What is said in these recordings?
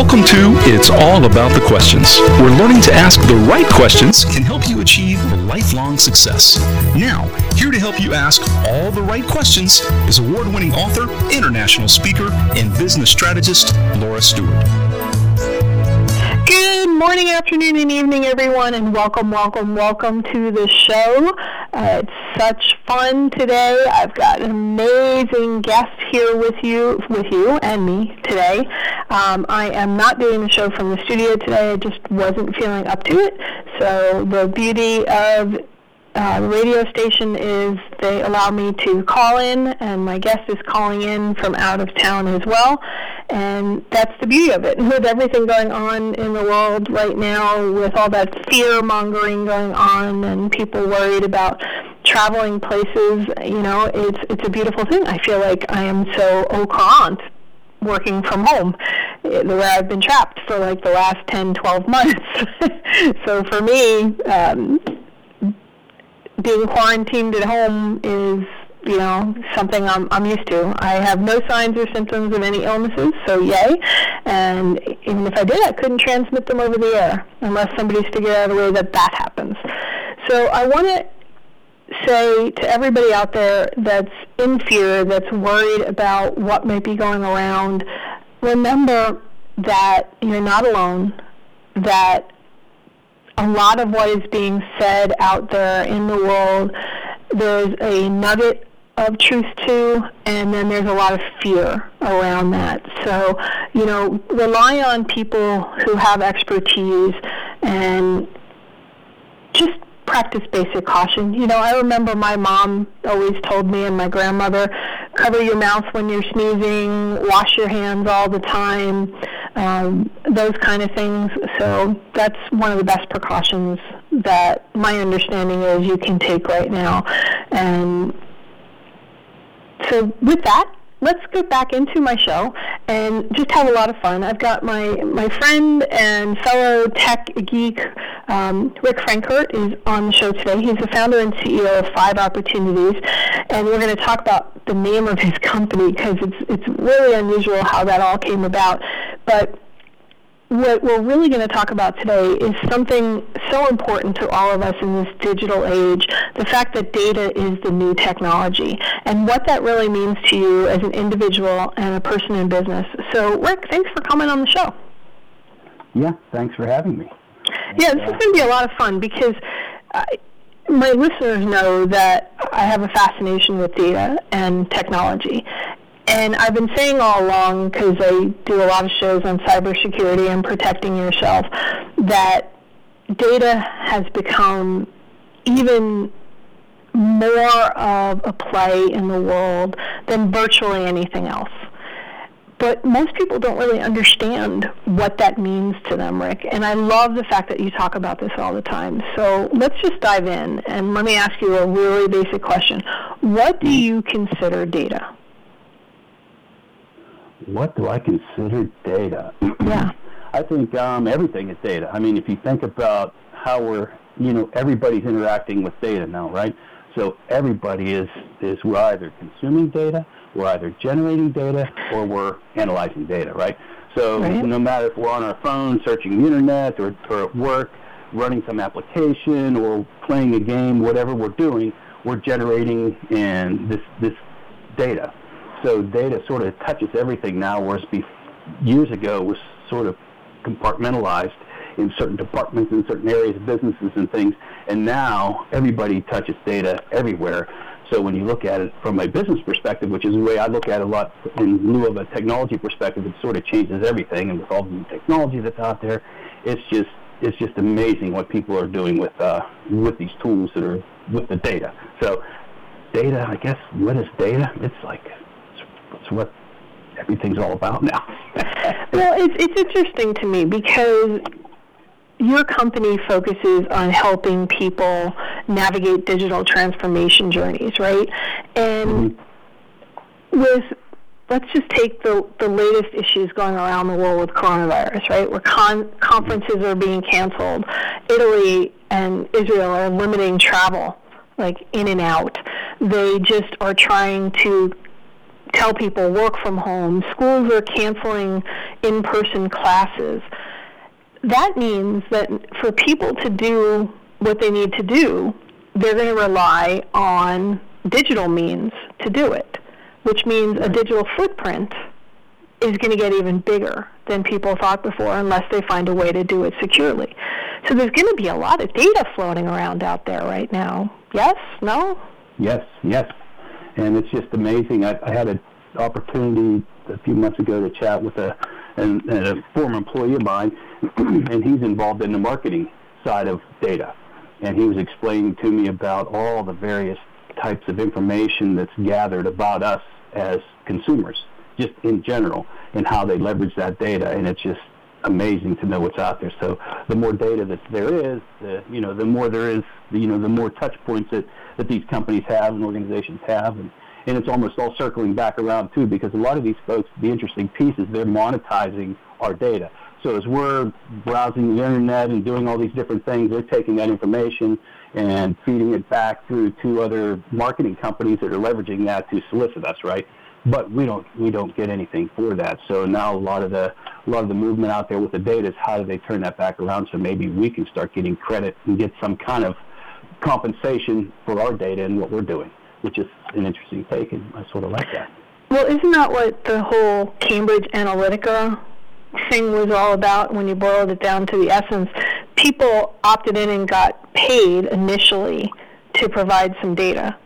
Welcome to It's All About the Questions, where learning to ask the right questions can help you achieve lifelong success. Now, here to help you ask all the right questions is award winning author, international speaker, and business strategist Laura Steward. Good morning, afternoon, and evening, everyone, and welcome, welcome, welcome to the show. Uh, it's such fun today. I've got an amazing guest here with you, with you and me today. Um, I am not doing the show from the studio today. I just wasn't feeling up to it. So the beauty of uh, radio station is they allow me to call in, and my guest is calling in from out of town as well. And that's the beauty of it. And with everything going on in the world right now, with all that fear mongering going on, and people worried about traveling places, you know, it's it's a beautiful thing. I feel like I am so au courant working from home eh, where I've been trapped for like the last 10, 12 months. so for me, um, being quarantined at home is you know something I'm I'm used to. I have no signs or symptoms of any illnesses, so yay. And even if I did, I couldn't transmit them over the air unless somebody's figured out a way that that happens. So I want to say to everybody out there that's in fear, that's worried about what might be going around, remember that you're not alone. That a lot of what is being said out there in the world, there's a nugget of truth to, and then there's a lot of fear around that. So, you know, rely on people who have expertise and just practice basic caution. You know, I remember my mom always told me and my grandmother, cover your mouth when you're sneezing, wash your hands all the time, um, those kind of things. So that's one of the best precautions that my understanding is you can take right now. And so with that, let's get back into my show and just have a lot of fun. I've got my, my friend and fellow tech geek, um, Rick Frankert, is on the show today. He's the founder and CEO of Five Opportunities, and we're going to talk about the name of his company because it's, it's really unusual how that all came about. But what we're really going to talk about today is something so important to all of us in this digital age the fact that data is the new technology and what that really means to you as an individual and a person in business. So, Rick, thanks for coming on the show. Yeah, thanks for having me. Yeah, this is going to be a lot of fun because. I, my listeners know that I have a fascination with data and technology. And I've been saying all along, because I do a lot of shows on cybersecurity and protecting yourself, that data has become even more of a play in the world than virtually anything else. But most people don't really understand what that means to them, Rick. And I love the fact that you talk about this all the time. So let's just dive in and let me ask you a really basic question. What do mm. you consider data? What do I consider data? Yeah. I think um, everything is data. I mean, if you think about how we're, you know, everybody's interacting with data now, right? So everybody is, is we're either consuming data, we're either generating data, or we're analyzing data, right? So right. no matter if we're on our phone searching the internet or, or at work, running some application or playing a game, whatever we're doing, we're generating in this, this data. So data sort of touches everything now, whereas be, years ago was sort of compartmentalized in certain departments in certain areas of businesses and things. And now everybody touches data everywhere. So when you look at it from a business perspective, which is the way I look at it a lot in lieu of a technology perspective, it sort of changes everything. And with all the new technology that's out there, it's just it's just amazing what people are doing with uh, with these tools that are with the data. So data, I guess, what is data? It's like that's what everything's all about now. well, it's it's interesting to me because your company focuses on helping people navigate digital transformation journeys, right? And mm-hmm. with let's just take the, the latest issues going around the world with coronavirus, right? Where con- conferences are being canceled. Italy and Israel are limiting travel, like in and out. They just are trying to tell people work from home. Schools are canceling in-person classes. That means that for people to do what they need to do, they're going to rely on digital means to do it, which means a digital footprint is going to get even bigger than people thought before unless they find a way to do it securely. So there's going to be a lot of data floating around out there right now. Yes? No? Yes, yes. And it's just amazing. I, I had an opportunity a few months ago to chat with a, an, a former employee of mine, and he's involved in the marketing side of data. And he was explaining to me about all the various types of information that's gathered about us as consumers, just in general, and how they leverage that data. And it's just amazing to know what's out there. So the more data that there is, the, you know, the more there is, you know, the more touch points that, that these companies have and organizations have. And, and it's almost all circling back around too, because a lot of these folks, the interesting piece is they're monetizing our data. So as we're browsing the internet and doing all these different things, they're taking that information and feeding it back through to other marketing companies that are leveraging that to solicit us, right? But we don't we don't get anything for that. So now a lot of the a lot of the movement out there with the data is how do they turn that back around so maybe we can start getting credit and get some kind of compensation for our data and what we're doing, which is an interesting take, and I sort of like that. Well, isn't that what the whole Cambridge Analytica thing was all about when you boiled it down to the essence? People opted in and got paid initially to provide some data,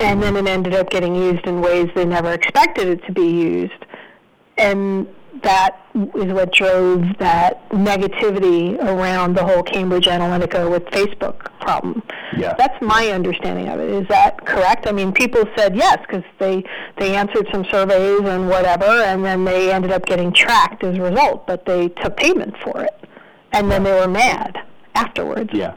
and then it ended up getting used in ways they never expected it to be used. And that is what drove that negativity around the whole Cambridge Analytica with Facebook problem. Yeah. That's my understanding of it. Is that correct? I mean, people said yes because they they answered some surveys and whatever, and then they ended up getting tracked as a result. But they took payment for it, and then they were mad afterwards. Yeah,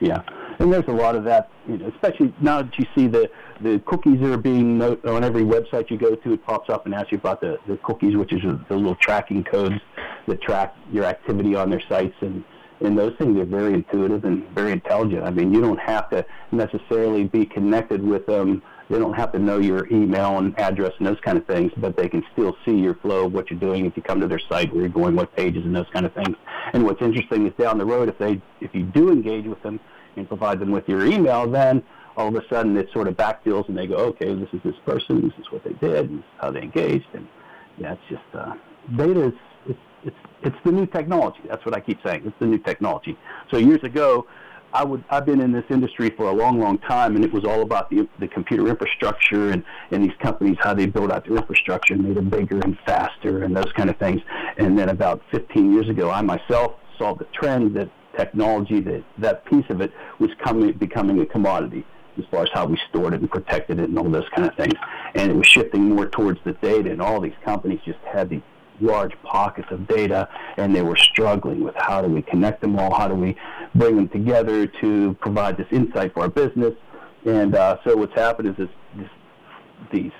yeah. And there's a lot of that, you know, especially now that you see the the cookies that are being on every website you go to. It pops up and asks you about the, the cookies, which is the little tracking codes that track your activity on their sites, and and those things are very intuitive and very intelligent. I mean, you don't have to necessarily be connected with them. They don't have to know your email and address and those kind of things, but they can still see your flow of what you're doing if you come to their site, where you're going, what pages, and those kind of things. And what's interesting is down the road, if they if you do engage with them and provide them with your email, then all of a sudden it sort of backfills and they go, okay, this is this person, this is what they did, this is how they engaged, and yeah, it's just uh, data is it's it's it's the new technology. That's what I keep saying. It's the new technology. So years ago, I would I've been in this industry for a long, long time, and it was all about the the computer infrastructure and and these companies how they build out their infrastructure made it bigger and faster and those kind of things. And then about 15 years ago, I myself saw the trend that technology that that piece of it was coming becoming a commodity as far as how we stored it and protected it and all those kind of things. And it was shifting more towards the data, and all these companies just had these large pockets of data, and they were struggling with how do we connect them all, how do we bring them together to provide this insight for our business. And uh, so what's happened is this, this these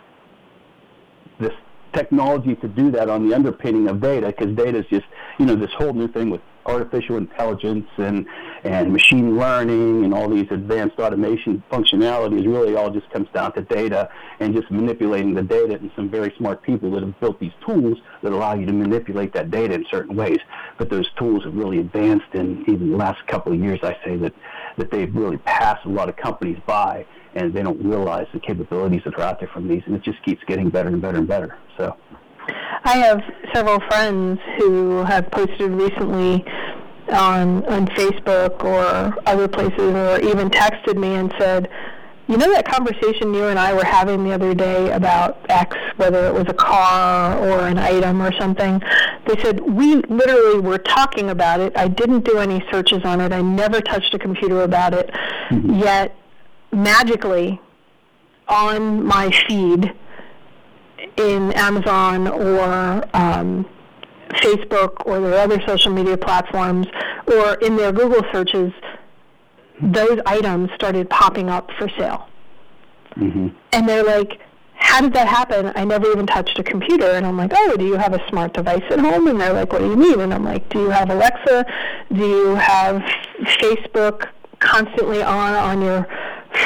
this technology to do that on the underpinning of data, because data is just you know this whole new thing with artificial intelligence and, and machine learning and all these advanced automation functionalities really all just comes down to data and just manipulating the data and some very smart people that have built these tools that allow you to manipulate that data in certain ways. But those tools have really advanced in even the last couple of years. I say that, that they've really passed a lot of companies by and they don't realize the capabilities that are out there from these and it just keeps getting better and better and better. So I have several friends who have posted recently on on Facebook or other places, or even texted me and said, "You know that conversation you and I were having the other day about X, whether it was a car or an item or something." They said we literally were talking about it. I didn't do any searches on it. I never touched a computer about it. Mm-hmm. Yet magically on my feed in Amazon or um, Facebook or their other social media platforms or in their Google searches, those items started popping up for sale. Mm-hmm. And they're like, how did that happen? I never even touched a computer. And I'm like, oh, do you have a smart device at home? And they're like, what do you mean? And I'm like, do you have Alexa? Do you have Facebook constantly on on your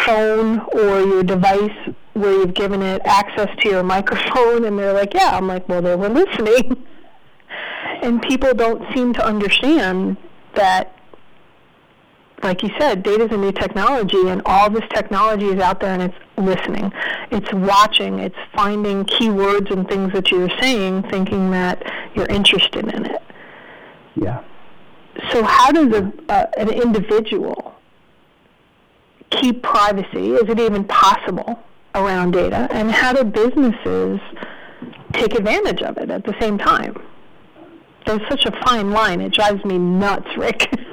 phone or your device where you've given it access to your microphone and they're like, yeah. I'm like, well, they were listening. and people don't seem to understand that like you said, data is a new technology, and all this technology is out there, and it's listening, it's watching, it's finding keywords and things that you're saying, thinking that you're interested in it. Yeah. So, how does a, uh, an individual keep privacy? Is it even possible around data? And how do businesses take advantage of it at the same time? There's such a fine line. It drives me nuts, Rick.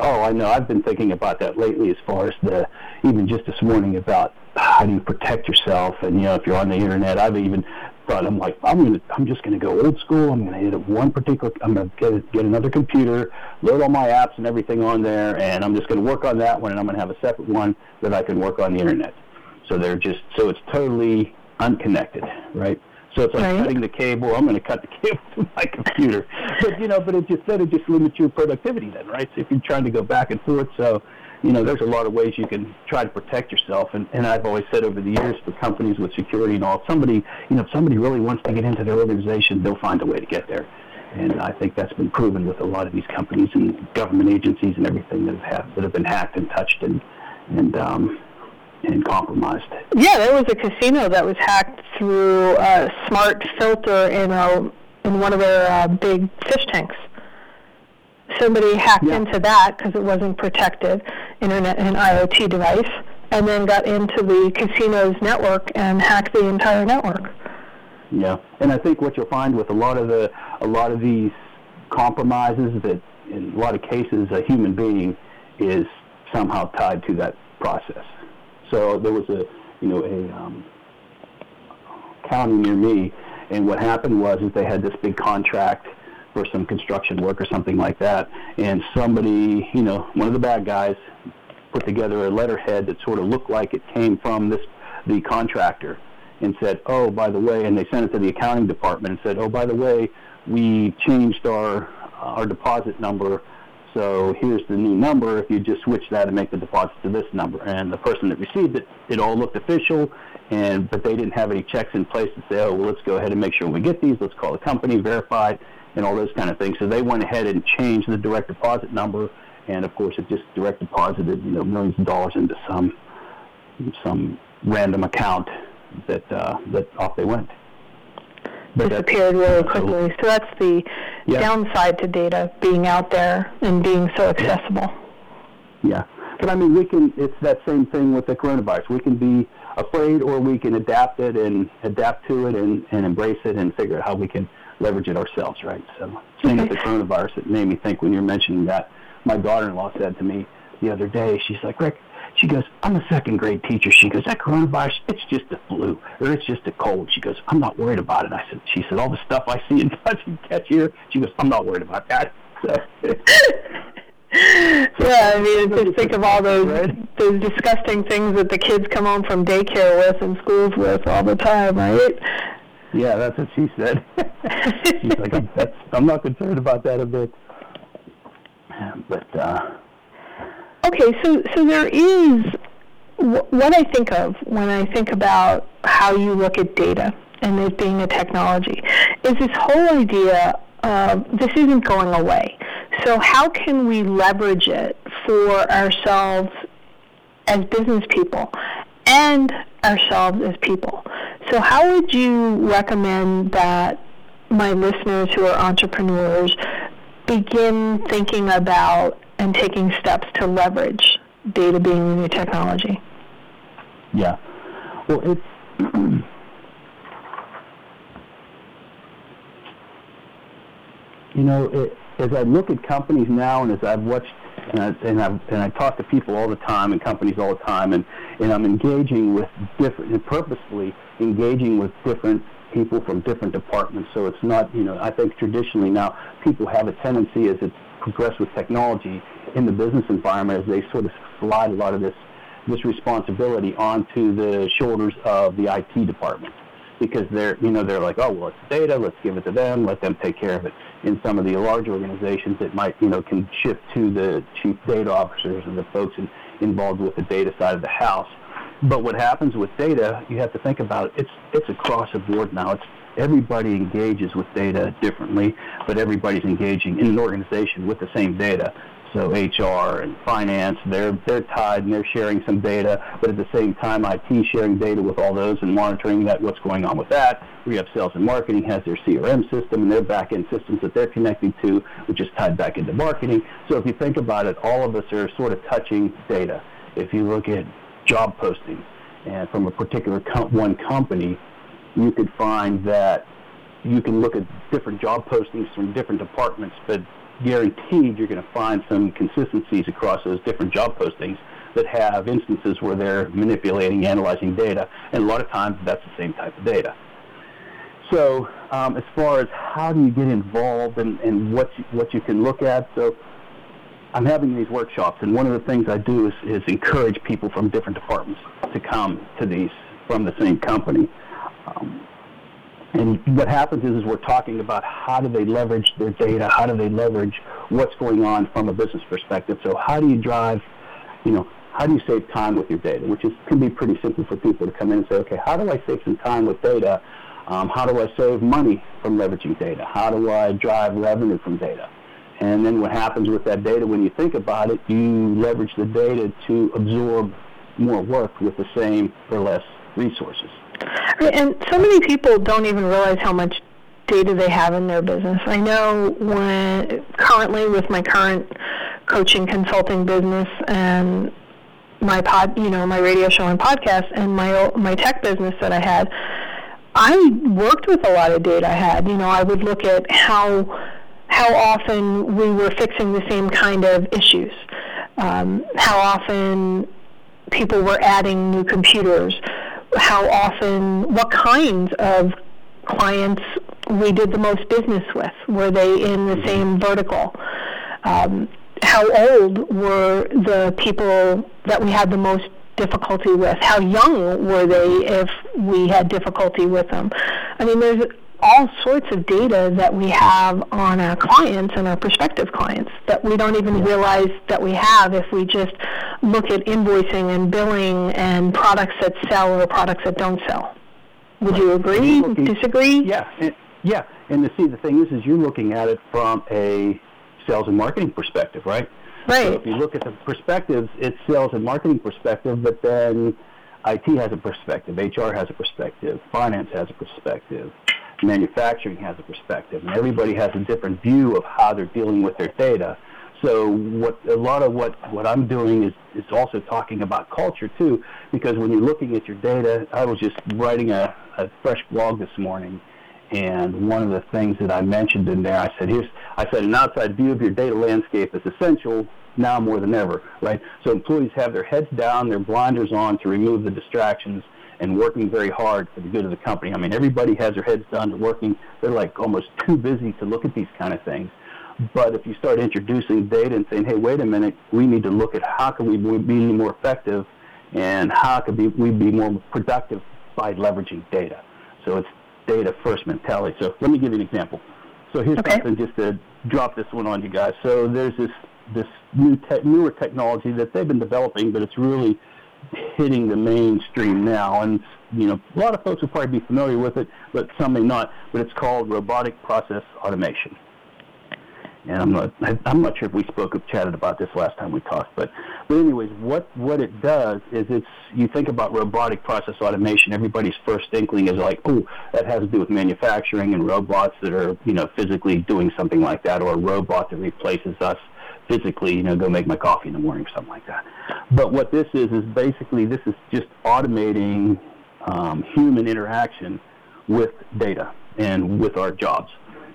Oh, I know. I've been thinking about that lately, as far as the even just this morning about how do you protect yourself, and you know, if you're on the internet, I've even thought I'm like I'm gonna I'm just gonna go old school. I'm gonna hit one particular. I'm gonna get get another computer, load all my apps and everything on there, and I'm just gonna work on that one, and I'm gonna have a separate one that I can work on the internet. So they're just so it's totally unconnected, right? So it's like right. cutting the cable. I'm going to cut the cable to my computer. But you know, but it just then it just limits your productivity then, right? So if you're trying to go back and forth, so you know, there's a lot of ways you can try to protect yourself. And, and I've always said over the years for companies with security and all, somebody, you know, if somebody really wants to get into their organization, they'll find a way to get there. And I think that's been proven with a lot of these companies and government agencies and everything that have that have been hacked and touched and and um, and compromised. Yeah, there was a casino that was hacked through a smart filter in a in one of their uh, big fish tanks. Somebody hacked yeah. into that because it wasn't protected, internet and IoT device, and then got into the casino's network and hacked the entire network. Yeah, and I think what you'll find with a lot of the a lot of these compromises that in a lot of cases a human being is somehow tied to that process. So there was a, you know, a um, county near me, and what happened was is they had this big contract for some construction work or something like that, and somebody, you know, one of the bad guys put together a letterhead that sort of looked like it came from this the contractor, and said, oh, by the way, and they sent it to the accounting department and said, oh, by the way, we changed our our deposit number so here's the new number. If you just switch that and make the deposit to this number, and the person that received it, it all looked official, and but they didn't have any checks in place to say, oh, well, let's go ahead and make sure we get these. Let's call the company, verify, and all those kind of things. So they went ahead and changed the direct deposit number, and of course, it just direct deposited you know millions of dollars into some some random account that uh, that off they went Uh, disappeared really quickly. Oh. So that's the yeah. downside to data being out there and being so accessible. Yeah. But I mean, we can, it's that same thing with the coronavirus. We can be afraid or we can adapt it and adapt to it and, and embrace it and figure out how we can leverage it ourselves, right? So, same okay. with the coronavirus. It made me think when you're mentioning that. My daughter in law said to me the other day, she's like, Rick, she goes, I'm a second grade teacher. She goes, that coronavirus, it's just a flu or it's just a cold. She goes, I'm not worried about it. I said, she said, all the stuff I see and touch and catch here. She goes, I'm not worried about that. So, yeah, I mean, just think of all those those disgusting things that the kids come home from daycare with and schools with all the time, right? Yeah, that's what she said. She's like, I'm, that's, I'm not concerned about that a bit. But uh, Okay, so so there is what I think of when I think about how you look at data and it being a technology is this whole idea of this isn't going away. So how can we leverage it for ourselves as business people and ourselves as people? So how would you recommend that my listeners who are entrepreneurs begin thinking about and taking steps to leverage data being the new technology. Yeah. Well, it's you know, it, as I look at companies now, and as I've watched, and I, and, I've, and I talk to people all the time, and companies all the time, and, and I'm engaging with different, and purposefully engaging with different people from different departments. So it's not, you know, I think traditionally now people have a tendency as it's progress with technology in the business environment as they sort of slide a lot of this this responsibility onto the shoulders of the IT department because they're you know they're like oh well it's data let's give it to them let them take care of it in some of the large organizations it might you know can shift to the chief data officers and the folks in, involved with the data side of the house But what happens with data, you have to think about it. It's it's across the board now. It's everybody engages with data differently, but everybody's engaging in an organization with the same data. So HR and finance, they're they're tied and they're sharing some data, but at the same time, IT sharing data with all those and monitoring that what's going on with that. We have sales and marketing has their CRM system and their back-end systems that they're connecting to, which is tied back into marketing. So if you think about it, all of us are sort of touching data. If you look at job postings and from a particular one company, you could find that you can look at different job postings from different departments, but guaranteed you're going to find some consistencies across those different job postings that have instances where they're manipulating, analyzing data, and a lot of times that's the same type of data. So um, as far as how do you get involved and, and what, you, what you can look at, so I'm having these workshops, and one of the things I do is, is encourage people from different departments to come to these from the same company. Um, and what happens is, is we're talking about how do they leverage their data, how do they leverage what's going on from a business perspective. So how do you drive, you know, how do you save time with your data, which is can be pretty simple for people to come in and say, okay, how do I save some time with data? Um, how do I save money from leveraging data? How do I drive revenue from data? And then what happens with that data when you think about it, you leverage the data to absorb more work with the same or less resources. And so many people don't even realize how much data they have in their business. I know when currently with my current coaching consulting business and my pod, you know, my radio show and podcast and my my tech business that I had, I worked with a lot of data I had. You know, I would look at how how often we were fixing the same kind of issues, um, how often people were adding new computers, how often, what kinds of clients we did the most business with. Were they in the same vertical? Um, how old were the people that we had the most difficulty with? How young were they if we had difficulty with them? I mean, there's all sorts of data that we have on our clients and our prospective clients that we don't even realize that we have if we just look at invoicing and billing and products that sell or products that don't sell. Would you agree? Looking, disagree? Yeah, and, yeah. And to see the thing is, is you're looking at it from a sales and marketing perspective, right? Right. So if you look at the perspectives, it's sales and marketing perspective, but then IT has a perspective, HR has a perspective, finance has a perspective, manufacturing has a perspective, and everybody has a different view of how they're dealing with their data. So what a lot of what, what I'm doing is, is also talking about culture too, because when you're looking at your data, I was just writing a, a fresh blog this morning, and one of the things that I mentioned in there, I said, here's, I said, an outside view of your data landscape is essential now more than ever, right? So employees have their heads down, their blinders on to remove the distractions, and working very hard for the good of the company. I mean, everybody has their heads down to working. They're like almost too busy to look at these kind of things. But if you start introducing data and saying, hey, wait a minute, we need to look at how can we be more effective and how can we be more productive by leveraging data. So it's data first mentality. So let me give you an example. So here's okay. something just to drop this one on you guys. So there's this this new te- newer technology that they've been developing, but it's really hitting the mainstream now. And, you know, a lot of folks will probably be familiar with it, but some may not. But it's called robotic process automation. And I'm not, I'm not sure if we spoke of chatted about this last time we talked, but, but anyways, what, what it does is it's, you think about robotic process automation, everybody's first inkling is like, oh, that has to do with manufacturing and robots that are, you know, physically doing something like that, or a robot that replaces us physically, you know, go make my coffee in the morning or something like that. But what this is is basically this is just automating um, human interaction with data and with our jobs.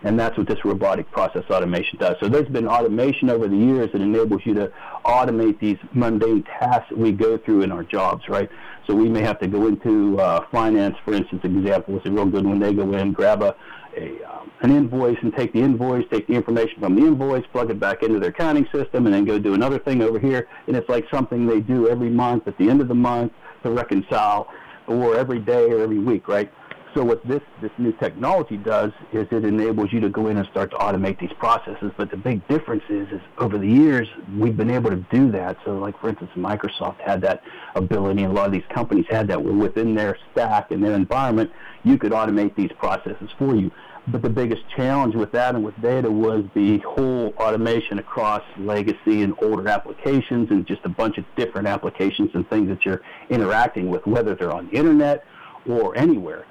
And that's what this robotic process automation does. So there's been automation over the years that enables you to automate these mundane tasks that we go through in our jobs, right? So we may have to go into uh, finance, for instance, example is a real good one. They go in, grab a, a um, an invoice and take the invoice, take the information from the invoice, plug it back into their accounting system, and then go do another thing over here. And it's like something they do every month at the end of the month to reconcile, or every day or every week, right? So what this, this new technology does is it enables you to go in and start to automate these processes. But the big difference is, is over the years, we've been able to do that. So like, for instance, Microsoft had that ability and a lot of these companies had that within their stack and their environment, you could automate these processes for you. But the biggest challenge with that and with data was the whole automation across legacy and older applications and just a bunch of different applications and things that you're interacting with, whether they're on the internet or anywhere.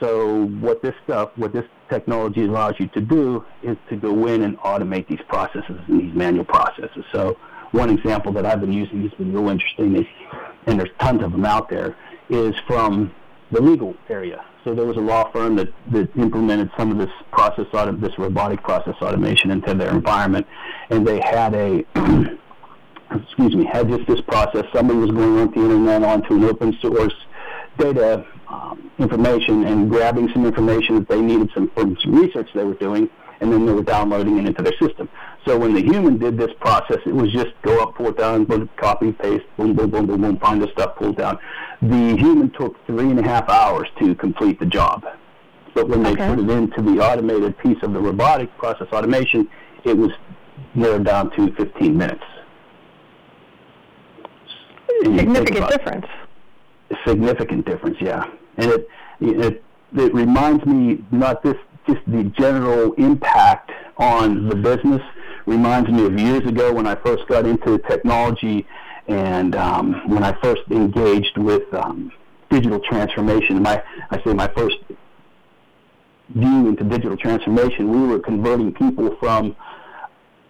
So what this stuff, what this technology allows you to do is to go in and automate these processes and these manual processes. So one example that I've been using has been real interesting is, and there's tons of them out there, is from the legal area. So there was a law firm that, that implemented some of this process auto, this robotic process automation into their environment, and they had a excuse me, had just this process. Somebody was going on the internet onto an open source data um, information and grabbing some information that they needed some from some research they were doing, and then they were downloading it into their system. So when the human did this process, it was just go up, pull it down, boom, copy, paste, boom, boom, boom, boom, boom, find the stuff, pull down. The human took three and a half hours to complete the job. But when they Okay. put it into the automated piece of the robotic process automation, it was narrowed down to 15 minutes. And you think Significant difference. Significant difference, yeah. And it it it reminds me not this just the general impact on the business reminds me of years ago when I first got into technology and um, when I first engaged with um, digital transformation. My I say my first view into digital transformation, we were converting people from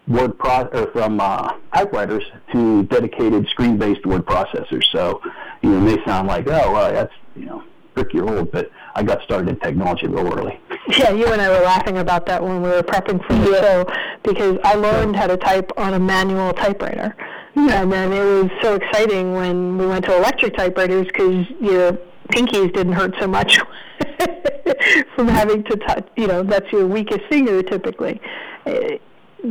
word pro- or from uh, typewriters to dedicated screen-based word processors. So, you know, it may sound like, oh, well, that's you know, brick year old, but I got started in technology real early. Yeah, you and I were laughing about that when we were prepping for the show because I learned how to type on a manual typewriter. And then it was so exciting when we went to electric typewriters because your pinkies didn't hurt so much from having to touch, you know, that's your weakest finger typically. Uh,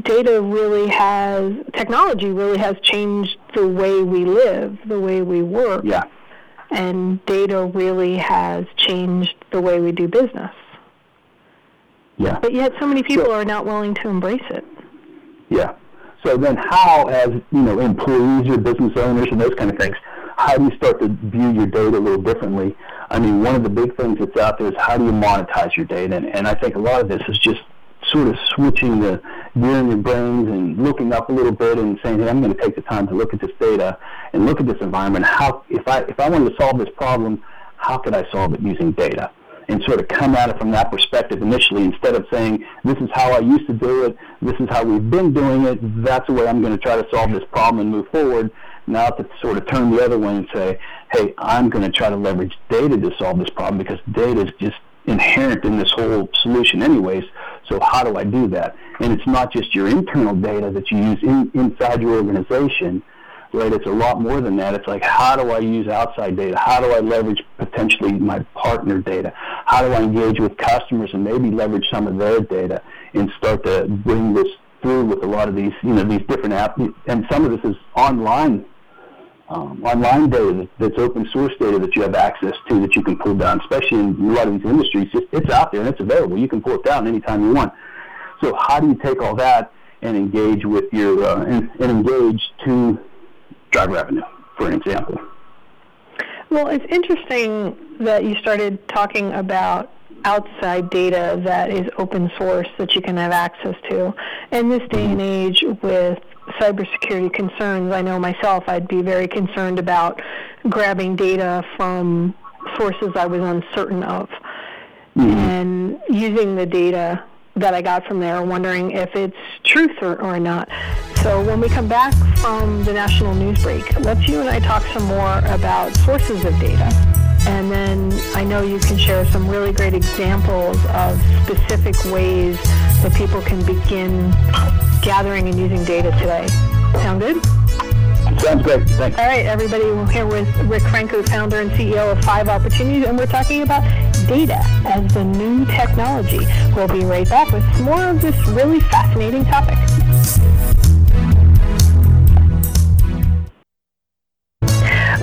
Data really has, technology really has changed the way we live, the way we work, Yeah, and data really has changed the way we do business. yeah, But yet, so many people So- are not willing to embrace it. yeah. So then, how, as you know, employees or business owners and those kind of things, how do you start to view your data a little differently? I mean, one of the big things that's out there is how do you monetize your data, and, and I think a lot of this is just sort of switching the gear in your brains and looking up a little bit and saying, hey, I'm going to take the time to look at this data and look at this environment. How, if I if I wanted to solve this problem, how could I solve it using data? And sort of come at it from that perspective initially, instead of saying, this is how I used to do it, this is how we've been doing it, that's the way I'm going to try to solve this problem and move forward. Now to sort of turn the other way and say, hey, I'm going to try to leverage data to solve this problem because data is just inherent in this whole solution anyways. So how do I do that? And it's not just your internal data that you use in, inside your organization, right? It's a lot more than that. It's like, how do I use outside data? How do I leverage potentially my partner data? How do I engage with customers and maybe leverage some of their data and start to bring this through with a lot of these, you know, these different apps. And some of this is online um, online data that- that's open source data that you have access to that you can pull down, especially in a lot of these industries. It's, it's out there and it's available. You can pull it down anytime you want. So how do you take all that and engage with your uh, and, and engage to drive revenue, for an example? Well, it's interesting that you started talking about outside data that is open source that you can have access to. In this day and age with cybersecurity concerns, I know myself I'd be very concerned about grabbing data from sources I was uncertain of mm-hmm. and using the data that I got from there, wondering if it's truth or, or not. So when we come back from the national news break, let's you and I talk some more about sources of data. And then I know you can share some really great examples of specific ways that people can begin gathering and using data today. Sound good? Sounds great. Thanks. All right, everybody, we're here with Rick Franco, founder and CEO of Five Opportunities, and we're talking about data as the new technology. We'll be right back with more of this really fascinating topic.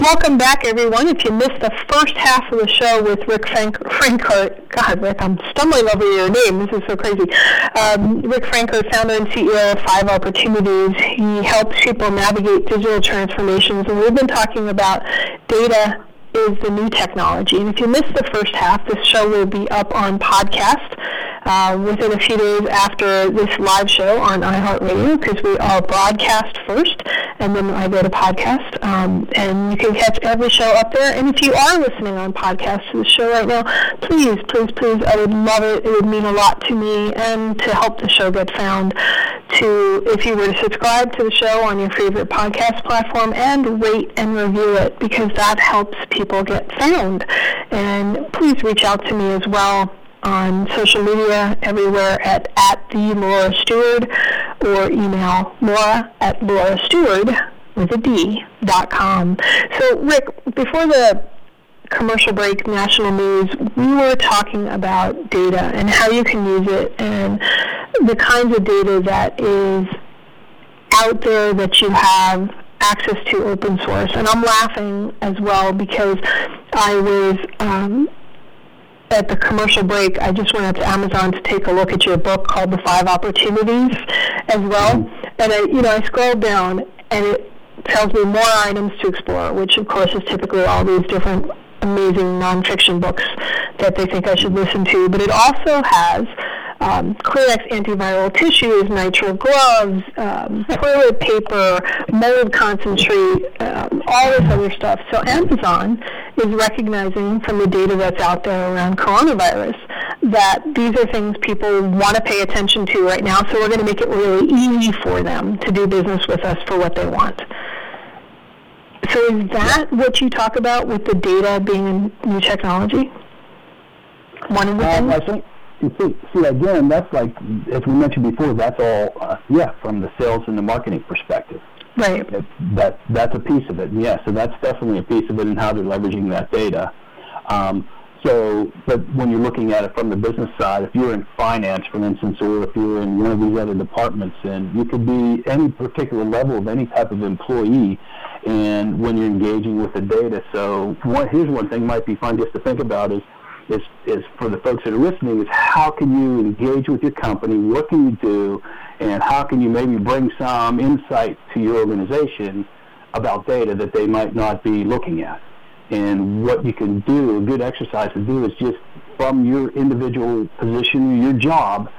Welcome back, everyone. If you missed the first half of the show with Rick Frank- Frankfurt, God, Rick, I'm stumbling over your name. This is so crazy. Um, Rick Franker, founder and CEO of Five Opportunities. He helps people navigate digital transformations, and we've been talking about data is the new technology. And if you missed the first half, this show will be up on podcast uh, within a few days after this live show on iHeartRadio because we are broadcast first and then I go to podcast. Um, and you can catch every show up there. And if you are listening on podcast to the show right now, please, please, please, I would love it. It would mean a lot to me and to help the show get found. To if you were to subscribe to the show on your favorite podcast platform and rate and review it because that helps people get found. And please reach out to me as well on social media everywhere at, at the Laura Steward or email laura at Laura Steward with a D dot com. So Rick, before the commercial break, national news, we were talking about data and how you can use it and the kinds of data that is out there that you have access to open source. And I'm laughing as well because I was um, at the commercial break, I just went out to Amazon to take a look at your book called The Five Opportunities as well. Mm-hmm. And I, you know, I scrolled down and it tells me more items to explore, which of course is typically all these different amazing nonfiction books that they think I should listen to. But it also has um, Kleenex antiviral tissues, nitrile gloves, um, toilet paper, mold concentrate, um, all this other stuff. So Amazon is recognizing from the data that's out there around coronavirus that these are things people want to pay attention to right now. So we're going to make it really easy for them to do business with us for what they want. So is that what you talk about with the data being new technology? One of the um, things? I think see, see, again, that's like, as we mentioned before, that's all, uh, yeah, from the sales and the marketing perspective. Right. That, that, that's a piece of it, yeah. So that's definitely a piece of it and how they're leveraging that data. Um, so, but when you're looking at it from the business side, if you're in finance, for instance, or if you're in one of these other departments, and you could be any particular level of any type of employee, and when you're engaging with the data. So, what, here's one thing might be fun just to think about is is, is for the folks that are listening is how can you engage with your company, what can you do, and how can you maybe bring some insight to your organization about data that they might not be looking at. And what you can do, a good exercise to do is just from your individual position, your job,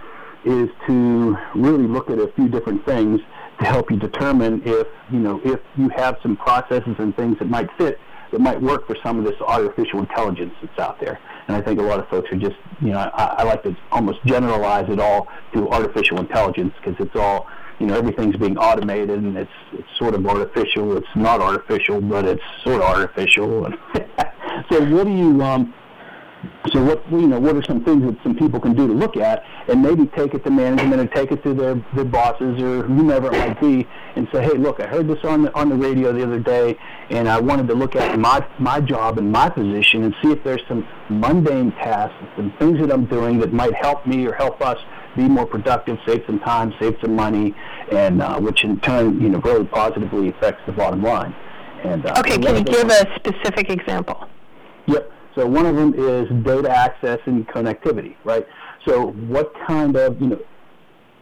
is to really look at a few different things to help you determine if, you know, if you have some processes and things that might fit that might work for some of this artificial intelligence that's out there. And I think a lot of folks are just, you know, I, I like to almost generalize it all to artificial intelligence because it's all, you know, everything's being automated and it's it's sort of artificial. It's not artificial, but it's sort of artificial. so what do you um, so what you know, what are some things that some people can do to look at and maybe take it to management and take it to their, their bosses or whomever it might be and say, hey, look, I heard this on the on the radio the other day, and I wanted to look at my my job and my position and see if there's some mundane tasks, some things that I'm doing that might help me or help us be more productive, save some time, save some money, and uh, which in turn, you know, really positively affects the bottom line. And uh, okay, can you give a specific example? Yep. So one of them is data access and connectivity, right? So what kind of, you know,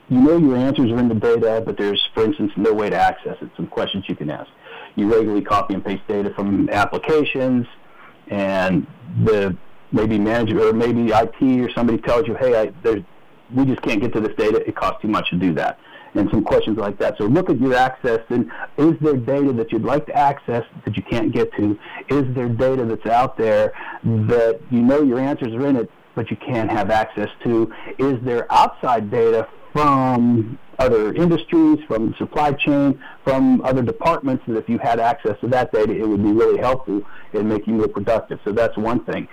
you know your answers are in the data, but there's, for instance, no way to access it. Some questions you can ask. You regularly copy and paste data from applications, and the maybe manager or maybe IT or somebody tells you, hey, I, we just can't get to this data. It costs too much to do that and some questions like that. So look at your access and is there data that you'd like to access that you can't get to? Is there data that's out there that you know your answers are in it but you can't have access to? Is there outside data from other industries, from the supply chain, from other departments that if you had access to that data, it would be really helpful in making you more productive. So that's one thing.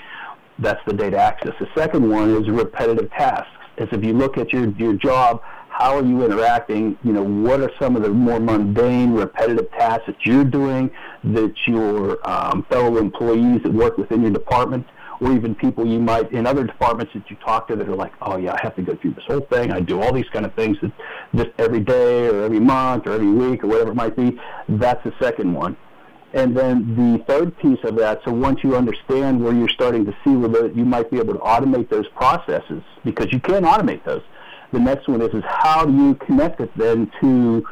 That's the data access. The second one is repetitive tasks. Is if you look at your, your job, how are you interacting? You know, what are some of the more mundane, repetitive tasks that you're doing that your um, fellow employees that work within your department, or even people you might in other departments that you talk to that are like, oh yeah, I have to go through this whole thing. I do all these kind of things that just every day or every month or every week or whatever it might be. That's the second one. And then the third piece of that, so once you understand where you're starting to see where you might be able to automate those processes, because you can automate those. The next one is, is how do you connect it then to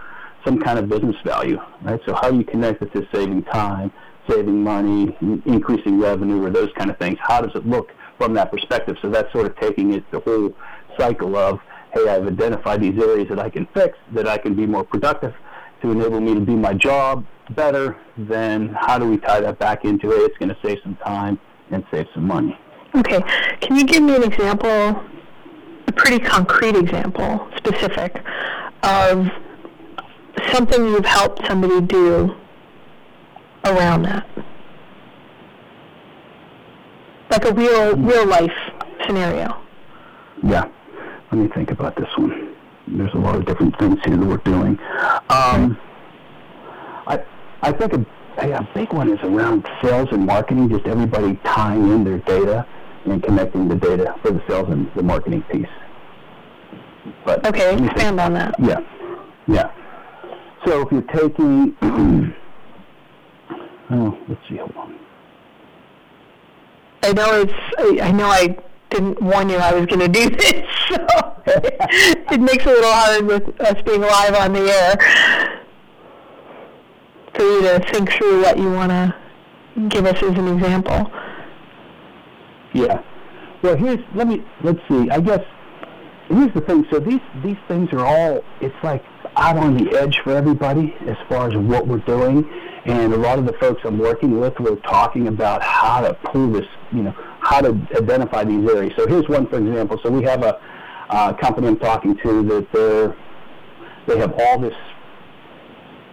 some kind of business value, right? So how do you connect it to saving time, saving money, increasing revenue, or those kind of things? How does it look from that perspective? So that's sort of taking it the whole cycle of, hey, I've identified these areas that I can fix, that I can be more productive to enable me to do my job better, then how do we tie that back into it? It's going to save some time and save some money. Okay. Can you give me an example, a pretty concrete example, specific, of something you've helped somebody do around that? Like a real, real life scenario. Yeah. Let me think about this one. There's a lot of different things here that we're doing. Um, I I think a, a big one is around sales and marketing. Just everybody tying in their data and connecting the data for the sales and the marketing piece. But okay, expand on that. Yeah, yeah. So if you're taking, oh, let's see, hold on. I know it's. I know I didn't warn you I was going to do this, so it makes it a little hard with us being live on the air for you to think through what you want to give us as an example. Yeah. Well, here's let me let's see. I guess here's the thing. So these these things are all it's like out on the edge for everybody as far as what we're doing. And a lot of the folks I'm working with were talking about how to pull this, you know, how to identify these areas. So here's one, for example. So we have a uh, company I'm talking to that they're, they have all this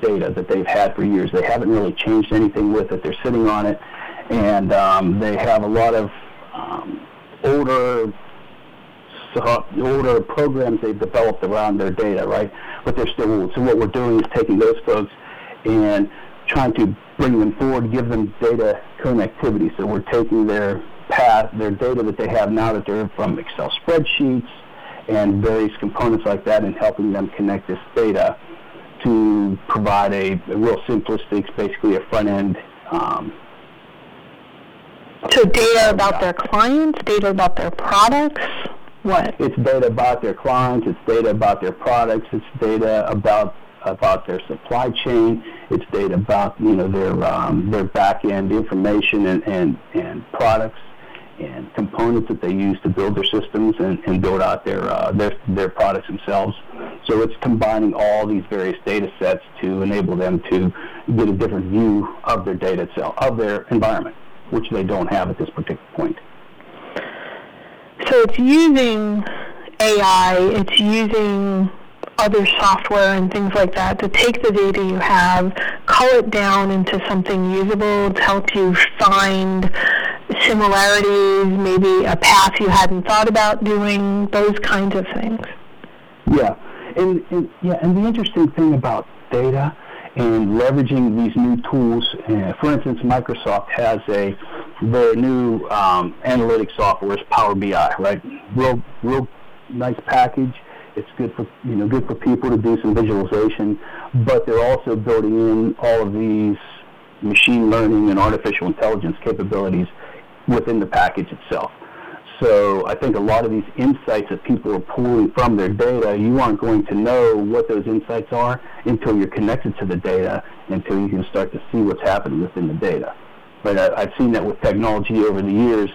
data that they've had for years. They haven't really changed anything with it. They're sitting on it, and um, they have a lot of um, older older programs they've developed around their data, right? But they're still old. So what we're doing is taking those folks and trying to bring them forward, give them data connectivity. So we're taking their path, their data that they have now that they're from Excel spreadsheets and various components like that, and helping them connect this data to provide a, a real simplistic, basically a front end. Um, so data about their clients, data about their products. What? It's data about their clients. It's data about their products. It's data about about their supply chain. It's data about you know their um, their back end information and, and, and products and components that they use to build their systems and, and build out their, uh, their their products themselves. So it's combining all these various data sets to enable them to get a different view of their data itself, of their environment, which they don't have at this particular point. So it's using AI, it's using other software and things like that to take the data you have, cull it down into something usable to help you find similarities, maybe a path you hadn't thought about doing, those kinds of things. Yeah, and, and yeah, and the interesting thing about data and leveraging these new tools, uh, for instance, Microsoft has a their new um, analytics software is Power BI, right? Real, real nice package. It's good for you know good for people to do some visualization, but they're also building in all of these machine learning and artificial intelligence capabilities within the package itself. So I think a lot of these insights that people are pulling from their data, you aren't going to know what those insights are until you're connected to the data, until you can start to see what's happening within the data. But I, I've seen that with technology over the years.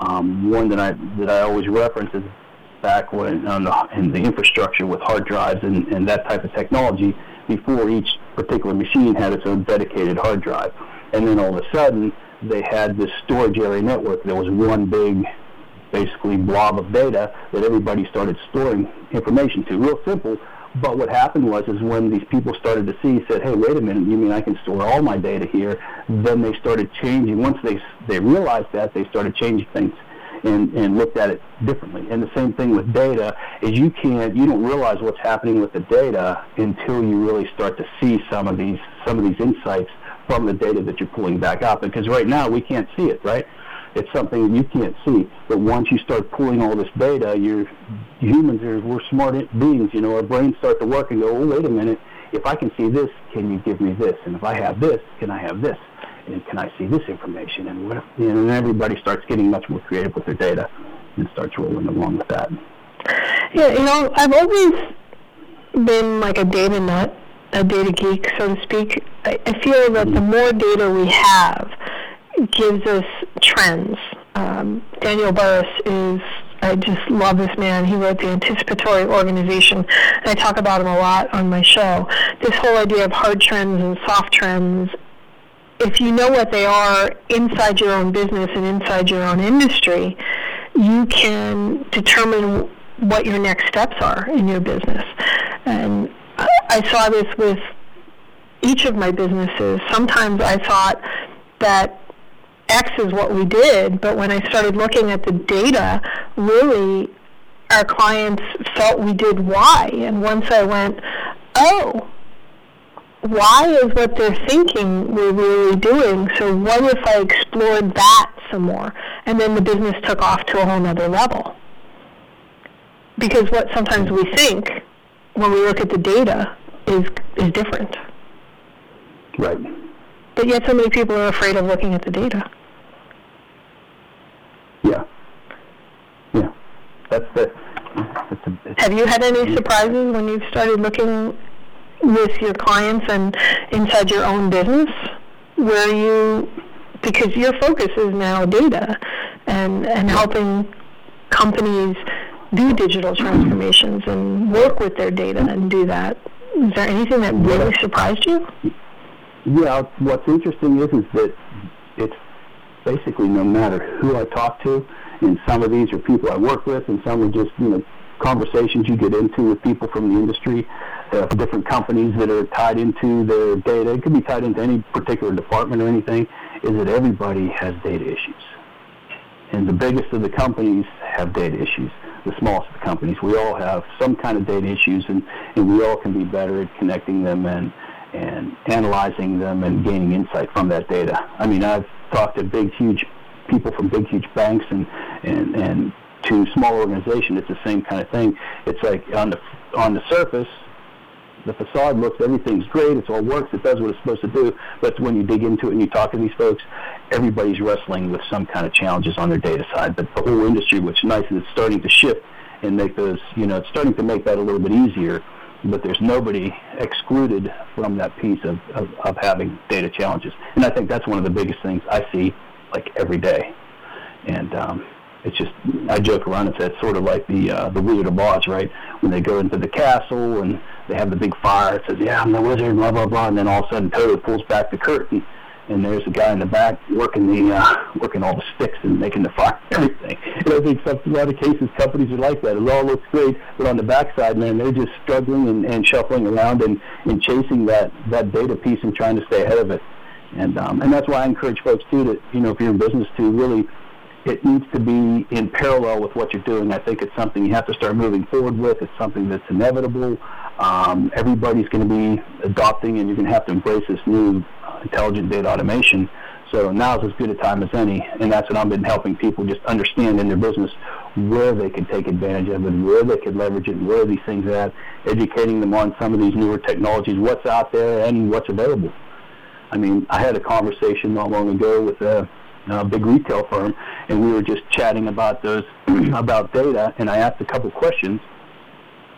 Um, one that I that I always reference is back when on the, in the infrastructure with hard drives and, and that type of technology before each particular machine had its own dedicated hard drive. And then all of a sudden, they had this storage area network. There was one big, basically, blob of data that everybody started storing information to. Real simple. But what happened was, is when these people started to see, said, "Hey, wait a minute! You mean I can store all my data here?" Then they started changing. Once they they realized that, they started changing things and, and looked at it differently. And the same thing with data is you can't, you don't realize what's happening with the data until you really start to see some of these some of these insights from the data that you're pulling back up. Because right now we can't see it, right? It's something you can't see. But once you start pulling all this data, you're humans are we're smart beings. You know, our brains start to work and go, oh, wait a minute. If I can see this, can you give me this? And if I have this, can I have this? and can I see this information? And what if, you know, and everybody starts getting much more creative with their data and starts rolling along with that. Yeah, you know, I've always been like a data nut, a data geek, so to speak. I, I feel that the mm-hmm. more data we have gives us trends. Um, Daniel Burrus is, I just love this man. He wrote the Anticipatory Organization, and I talk about him a lot on my show. This whole idea of hard trends and soft trends if you know what they are inside your own business and inside your own industry, you can determine what your next steps are in your business. And I saw this with each of my businesses. Sometimes I thought that X is what we did, but when I started looking at the data, really our clients felt we did Y. And once I went, oh, why is what they're thinking we're really doing. So what if I explored that some more? And then the business took off to a whole nother level. Because what sometimes we think when we look at the data is is different. Right. But yet so many people are afraid of looking at the data. Yeah. Yeah. That's the. That's a, Have you had any surprises when you've started looking with your clients and inside your own business where you because your focus is now data and and helping companies do digital transformations and work with their data and do that. Is there anything that really surprised you? Yeah, what's interesting is is that it's basically no matter who I talk to, and some of these are people I work with, and some are just you know conversations you get into with people from the industry, uh, different companies that are tied into their data. It could be tied into any particular department or anything. Is that everybody has data issues, and the biggest of the companies have data issues. The smallest of the companies, we all have some kind of data issues, and, and we all can be better at connecting them and and analyzing them and gaining insight from that data. I mean, I've talked to big, huge people from big, huge banks and and and to small organization, it's the same kind of thing. It's like on the on the surface, the facade looks everything's great, it all works, it does what it's supposed to do. But when you dig into it and you talk to these folks, everybody's wrestling with some kind of challenges on their data side. But the whole industry, which is nice, is it's starting to shift and make those, you know, it's starting to make that a little bit easier. But there's nobody excluded from that piece of, of, of having data challenges. And I think that's one of the biggest things I see like every day. And um, it's just I joke around and say sort of like the uh, the Wizard of Oz, right? When they go into the castle and they have the big fire, it says, "Yeah, I'm the wizard," blah blah blah, and then all of a sudden Toto pulls back the curtain, and there's a guy in the back working the uh, working all the sticks and making the fire and everything. And I think some, a lot of cases companies are like that. It all looks great, but on the backside, man, they're just struggling and, and shuffling around and, and chasing that that data piece and trying to stay ahead of it. And um, and that's why I encourage folks too to you know if you're in business to really it needs to be in parallel with what you're doing. I think it's something you have to start moving forward with. It's something that's inevitable. Um, everybody's going to be adopting, and you're going to have to embrace this new uh, intelligent data automation. So now's as good a time as any, and that's what I've been helping people just understand in their business where they can take advantage of it, where they can leverage it, where these things are at, educating them on some of these newer technologies, what's out there, and what's available. I mean, I had a conversation not long ago with a a big retail firm, and we were just chatting about those about data, and I asked a couple questions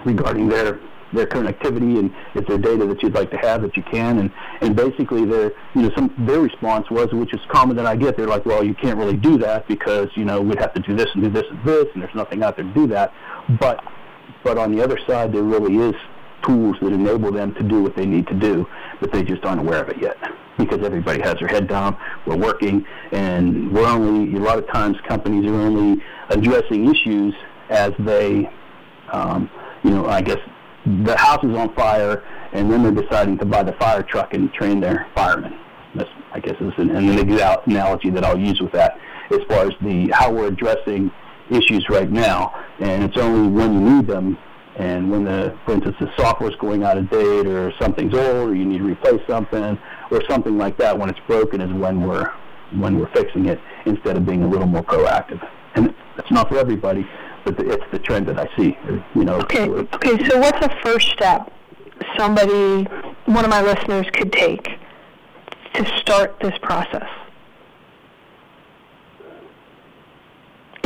regarding their their current activity and is there data that you'd like to have that you can and and basically their you know some their response was which is common that I get they're like well you can't really do that because you know we'd have to do this and do this and this and there's nothing out there to do that. But but on the other side there really is tools that enable them to do what they need to do but they just aren't aware of it yet because everybody has their head down. We're working, and we're only a lot of times companies are only addressing issues as they, um, you know, I guess the house is on fire, and then they're deciding to buy the fire truck and train their firemen. That's, I guess, is an, an analogy that I'll use with that as far as the how we're addressing issues right now, and it's only when you need them and when the, for instance, the software is going out of date or something's old or you need to replace something or something like that, when it's broken is when we're when we're fixing it instead of being a little more proactive. And it's not for everybody, but it's the trend that I see. You know. Okay. Okay. So what's the first step somebody, one of my listeners, could take to start this process?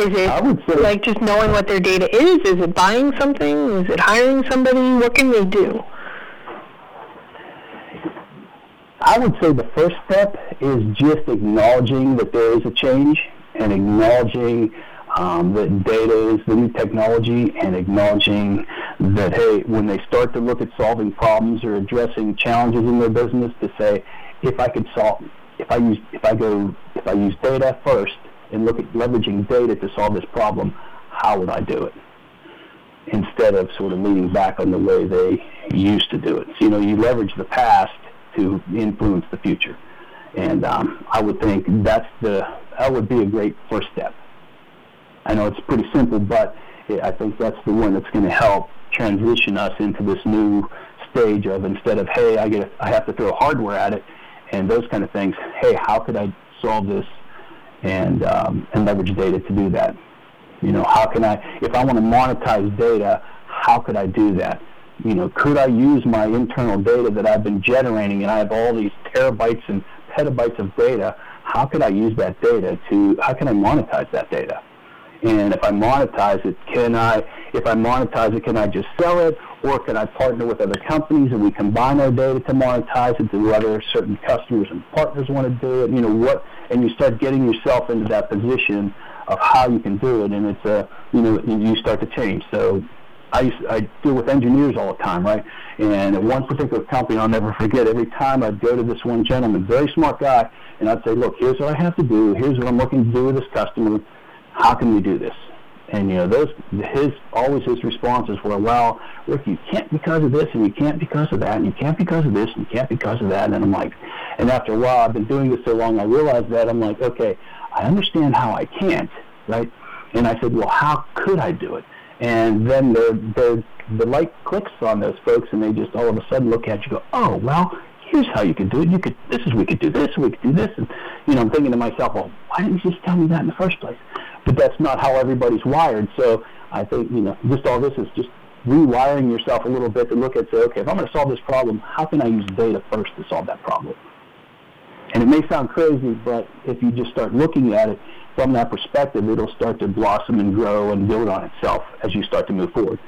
Is it like just knowing what their data is? Is it buying something? Is it hiring somebody? What can they do? I would say the first step is just acknowledging that there is a change and acknowledging um, that data is the new technology and acknowledging that, hey, when they start to look at solving problems or addressing challenges in their business, to say, if I could solve, if I use, if I go, if I use data first and look at leveraging data to solve this problem, how would I do it? Instead of sort of leaning back on the way they used to do it. So, you know, you leverage the past to influence the future. And um, I would think that's the that would be a great first step. I know it's pretty simple, but I think that's the one that's going to help transition us into this new stage of instead of hey, I get I have to throw hardware at it and those kind of things. Hey, how could I solve this and um, and leverage data to do that? You know, how can I if I want to monetize data, how could I do that? You know, could I use my internal data that I've been generating and I have all these terabytes and petabytes of data? How could I use that data to how can I monetize that data? And if I monetize it, can I, if I monetize it, can I just sell it? Or can I partner with other companies and we combine our data to monetize it to other certain customers and partners want to do it? You know, what, and you start getting yourself into that position of how you can do it. And it's a, you know, you start to change. So I, I deal with engineers all the time, right? And at one particular company, I'll never forget, every time I'd go to this one gentleman, very smart guy, and I'd say, look, here's what I have to do. Here's what I'm looking to do with this customer how can we do this? And you know, those his always his responses were, well, look, you can't because of this, and you can't because of that, and you can't because of this, and you can't because of that. And I'm like, and after a while, I've been doing this so long, I realized that I'm like, okay, I understand how I can't, right? And I said, well, how could I do it? And then the the the light clicks on those folks, and they just all of a sudden look at you, go, oh, well, here's how you could do it. You could this is we could do this, we could do this, and you know, I'm thinking to myself, well, why didn't you just tell me that in the first place? But that's not how everybody's wired. So I think, you know, just all this is just rewiring yourself a little bit to look at, say, okay, if I'm going to solve this problem, how can I use data first to solve that problem? And it may sound crazy, but if you just start looking at it from that perspective, it'll start to blossom and grow and build on itself as you start to move forward.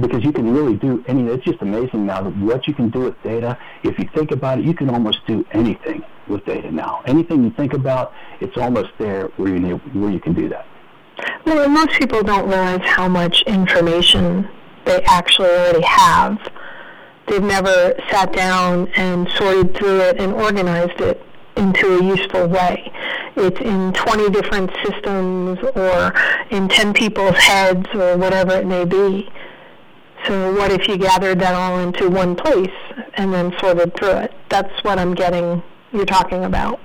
Because you can really do any, it's just amazing now what you can do with data. If you think about it, you can almost do anything with data now. Anything you think about, it's almost there where you, where you can do that. Well, most people don't realize how much information they actually already have. They've never sat down and sorted through it and organized it into a useful way. It's in 20 different systems or in 10 people's heads or whatever it may be. So what if you gathered that all into one place and then sorted through it? That's what I'm getting you're talking about.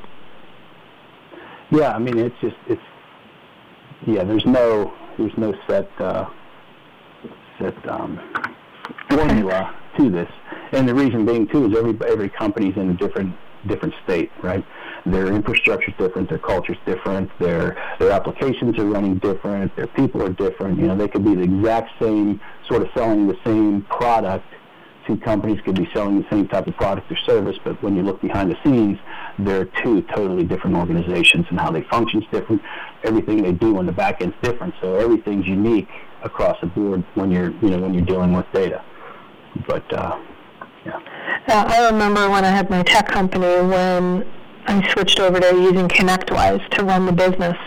Yeah, I mean it's just it's yeah. There's no there's no set uh, set um, formula to this, and the reason being too is every every company's in a different different state, right? Their infrastructure's different, their culture's different, their their applications are running different, their people are different. You know, they could be the exact same sort of selling the same product two companies could be selling the same type of product or service, but when you look behind the scenes, they're two totally different organizations, and how they function is different. Everything they do on the back end is different, so everything's unique across the board when you're you know when you're dealing with data. But uh, yeah. Uh, I remember when I had my tech company when I switched over to using ConnectWise to run the business,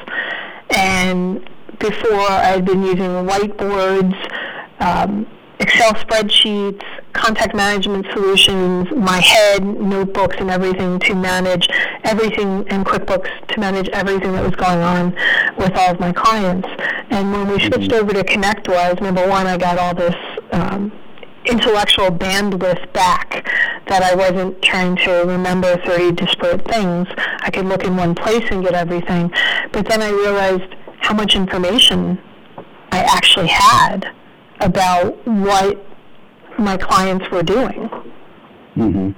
and before I'd been using whiteboards. Um, Excel spreadsheets, contact management solutions, my head, notebooks, and everything to manage everything, and QuickBooks to manage everything that was going on with all of my clients. And when we switched mm-hmm. over to ConnectWise, number one, I got all this um, intellectual bandwidth back that I wasn't trying to remember 30 disparate things. I could look in one place and get everything. But then I realized how much information I actually had about what my clients were doing. Mm-hmm.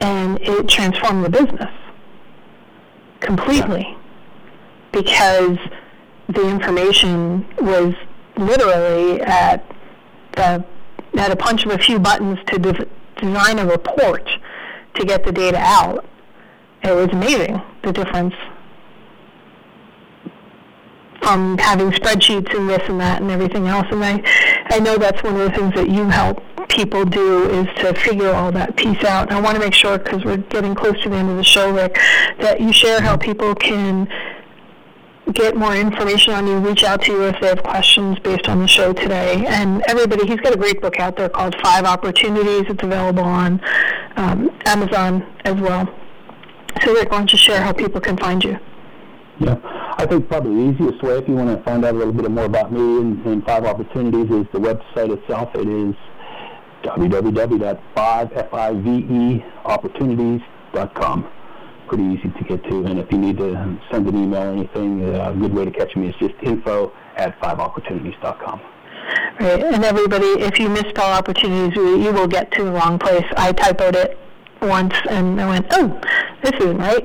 And it transformed the business completely because the information was literally at the at a punch of a few buttons to de- design a report to get the data out it was amazing the difference from having spreadsheets and this and that and everything else. And I, I know that's one of the things that you help people do is to figure all that piece out. And I want to make sure, because we're getting close to the end of the show, Rick, that you share how people can get more information on you, reach out to you if they have questions based on the show today. And everybody, he's got a great book out there called Five Opportunities. It's available on um, Amazon as well. So, Rick, why don't you share how people can find you? Yeah, I think probably the easiest way if you want to find out a little bit more about me and, and Five Opportunities is the website itself. It is www.5opportunities.com. Pretty easy to get to, and if you need to send an email or anything, a good way to catch me is just info at 5opportunities.com. Right, and everybody, if you misspell opportunities, you will get to the wrong place. I typoed it once, and I went, oh, this isn't right.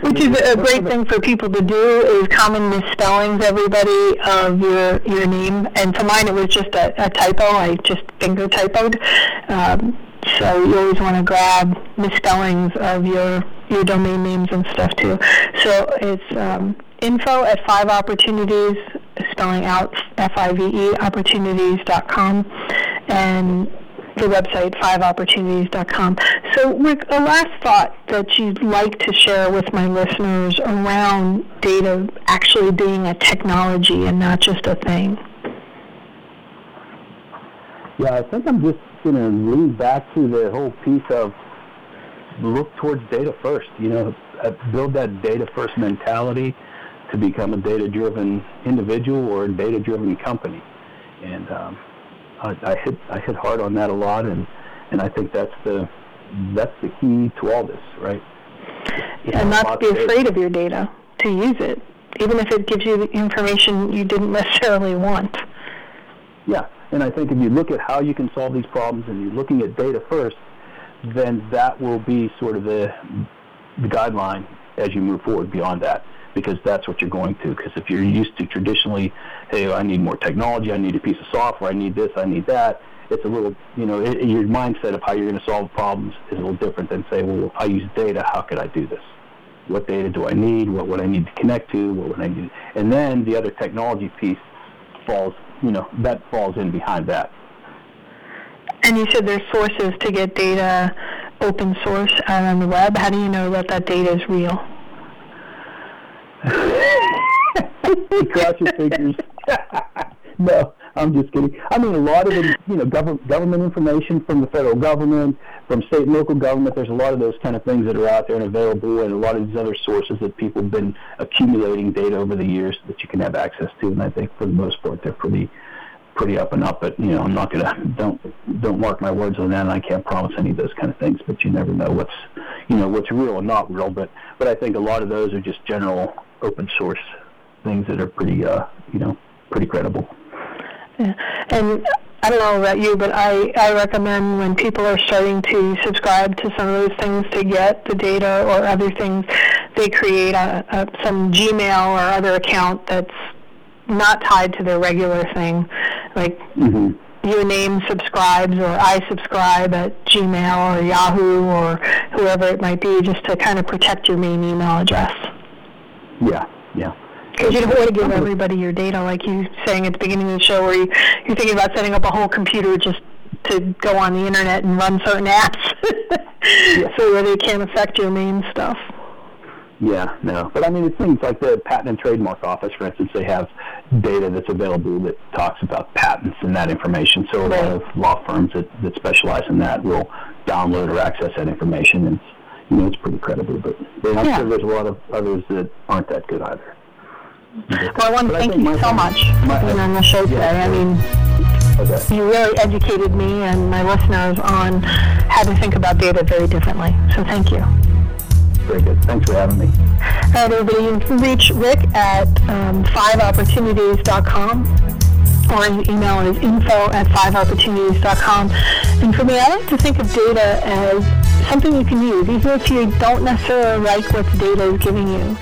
Which is a great thing for people to do is common misspellings, everybody, of your your name. And for mine, it was just a, a typo. I just finger typoed. Um, so you always want to grab misspellings of your your domain names and stuff too. So it's um, info at five opportunities, spelling out F-I-V-E opportunities.com, and the website, fiveopportunities.com. So, Rick, a last thought that you'd like to share with my listeners around data actually being a technology and not just a thing. Yeah, I think I'm just going to lean back to the whole piece of look towards data first. You know, uh, build that data first mentality to become a data driven individual or a data driven company. And um, I, I hit I hit hard on that a lot, and and I think that's the that's the key to all this, right? and not to be afraid of your data, to use it, even if it gives you the information you didn't necessarily want. Yeah, and I think if you look at how you can solve these problems and you're looking at data first, then that will be sort of the, the guideline as you move forward beyond that because that's what you're going to. Because if you're used to traditionally, hey, I need more technology, I need a piece of software, I need this, I need that, it's a little, you know, it, your mindset of how you're going to solve problems is a little different than say, well, I use data, how could I do this? What data do I need? What would I need to connect to? What would I need? And then the other technology piece falls, you know, that falls in behind that. And you said there's sources to get data open source out on the web. How do you know that that data is real? Cross your fingers. no, I'm just kidding. I mean, a lot of the, you know, government government information from the federal government, from state and local government. There's a lot of those kind of things that are out there and available, and a lot of these other sources that people have been accumulating data over the years that you can have access to. And I think for the most part, they're pretty pretty up and up. But you know, I'm not gonna don't don't mark my words on that. And I can't promise any of those kind of things. But you never know what's you know what's real and not real. But but I think a lot of those are just general open source things that are pretty, uh, you know, pretty credible. Yeah. And I don't know about you, but I, I recommend when people are starting to subscribe to some of those things to get the data or other things, they create a, a, some Gmail or other account that's not tied to their regular thing. Like mm-hmm. your name subscribes or I subscribe at Gmail or Yahoo or whoever it might be just to kind of protect your main email address. Yeah, yeah. Because you don't want to give everybody your data, like you saying at the beginning of the show, where you, you're thinking about setting up a whole computer just to go on the internet and run certain apps, yeah. so that it can't affect your main stuff. Yeah, no. But I mean, it's things like the Patent and Trademark Office, for instance, they have data that's available that talks about patents and that information. So a lot of law firms that, that specialize in that will download or access that information. And you know, it's pretty credible. But I'm yeah. sure there's a lot of others that aren't that good either. Well, I want to thank you so much for being on the show today. I mean, okay. you really educated me and my listeners on how to think about data very differently. So thank you. Very good. Thanks for having me. All right, everybody. You can reach Rick at um, fiveopportunities.com or his email is info at fiveopportunities.com. And for me, I like to think of data as something you can use, even if you don't necessarily like what the data is giving you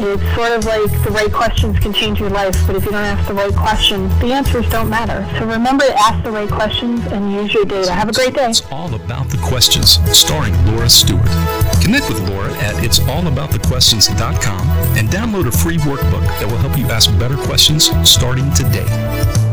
It's sort of like the right questions can change your life, but if you don't ask the right questions, the answers don't matter. So remember to ask the right questions and use your data. Have a great day. It's all about the questions, starring Laura Steward. Connect with Laura at it'sallaboutthequestions.com and download a free workbook that will help you ask better questions starting today.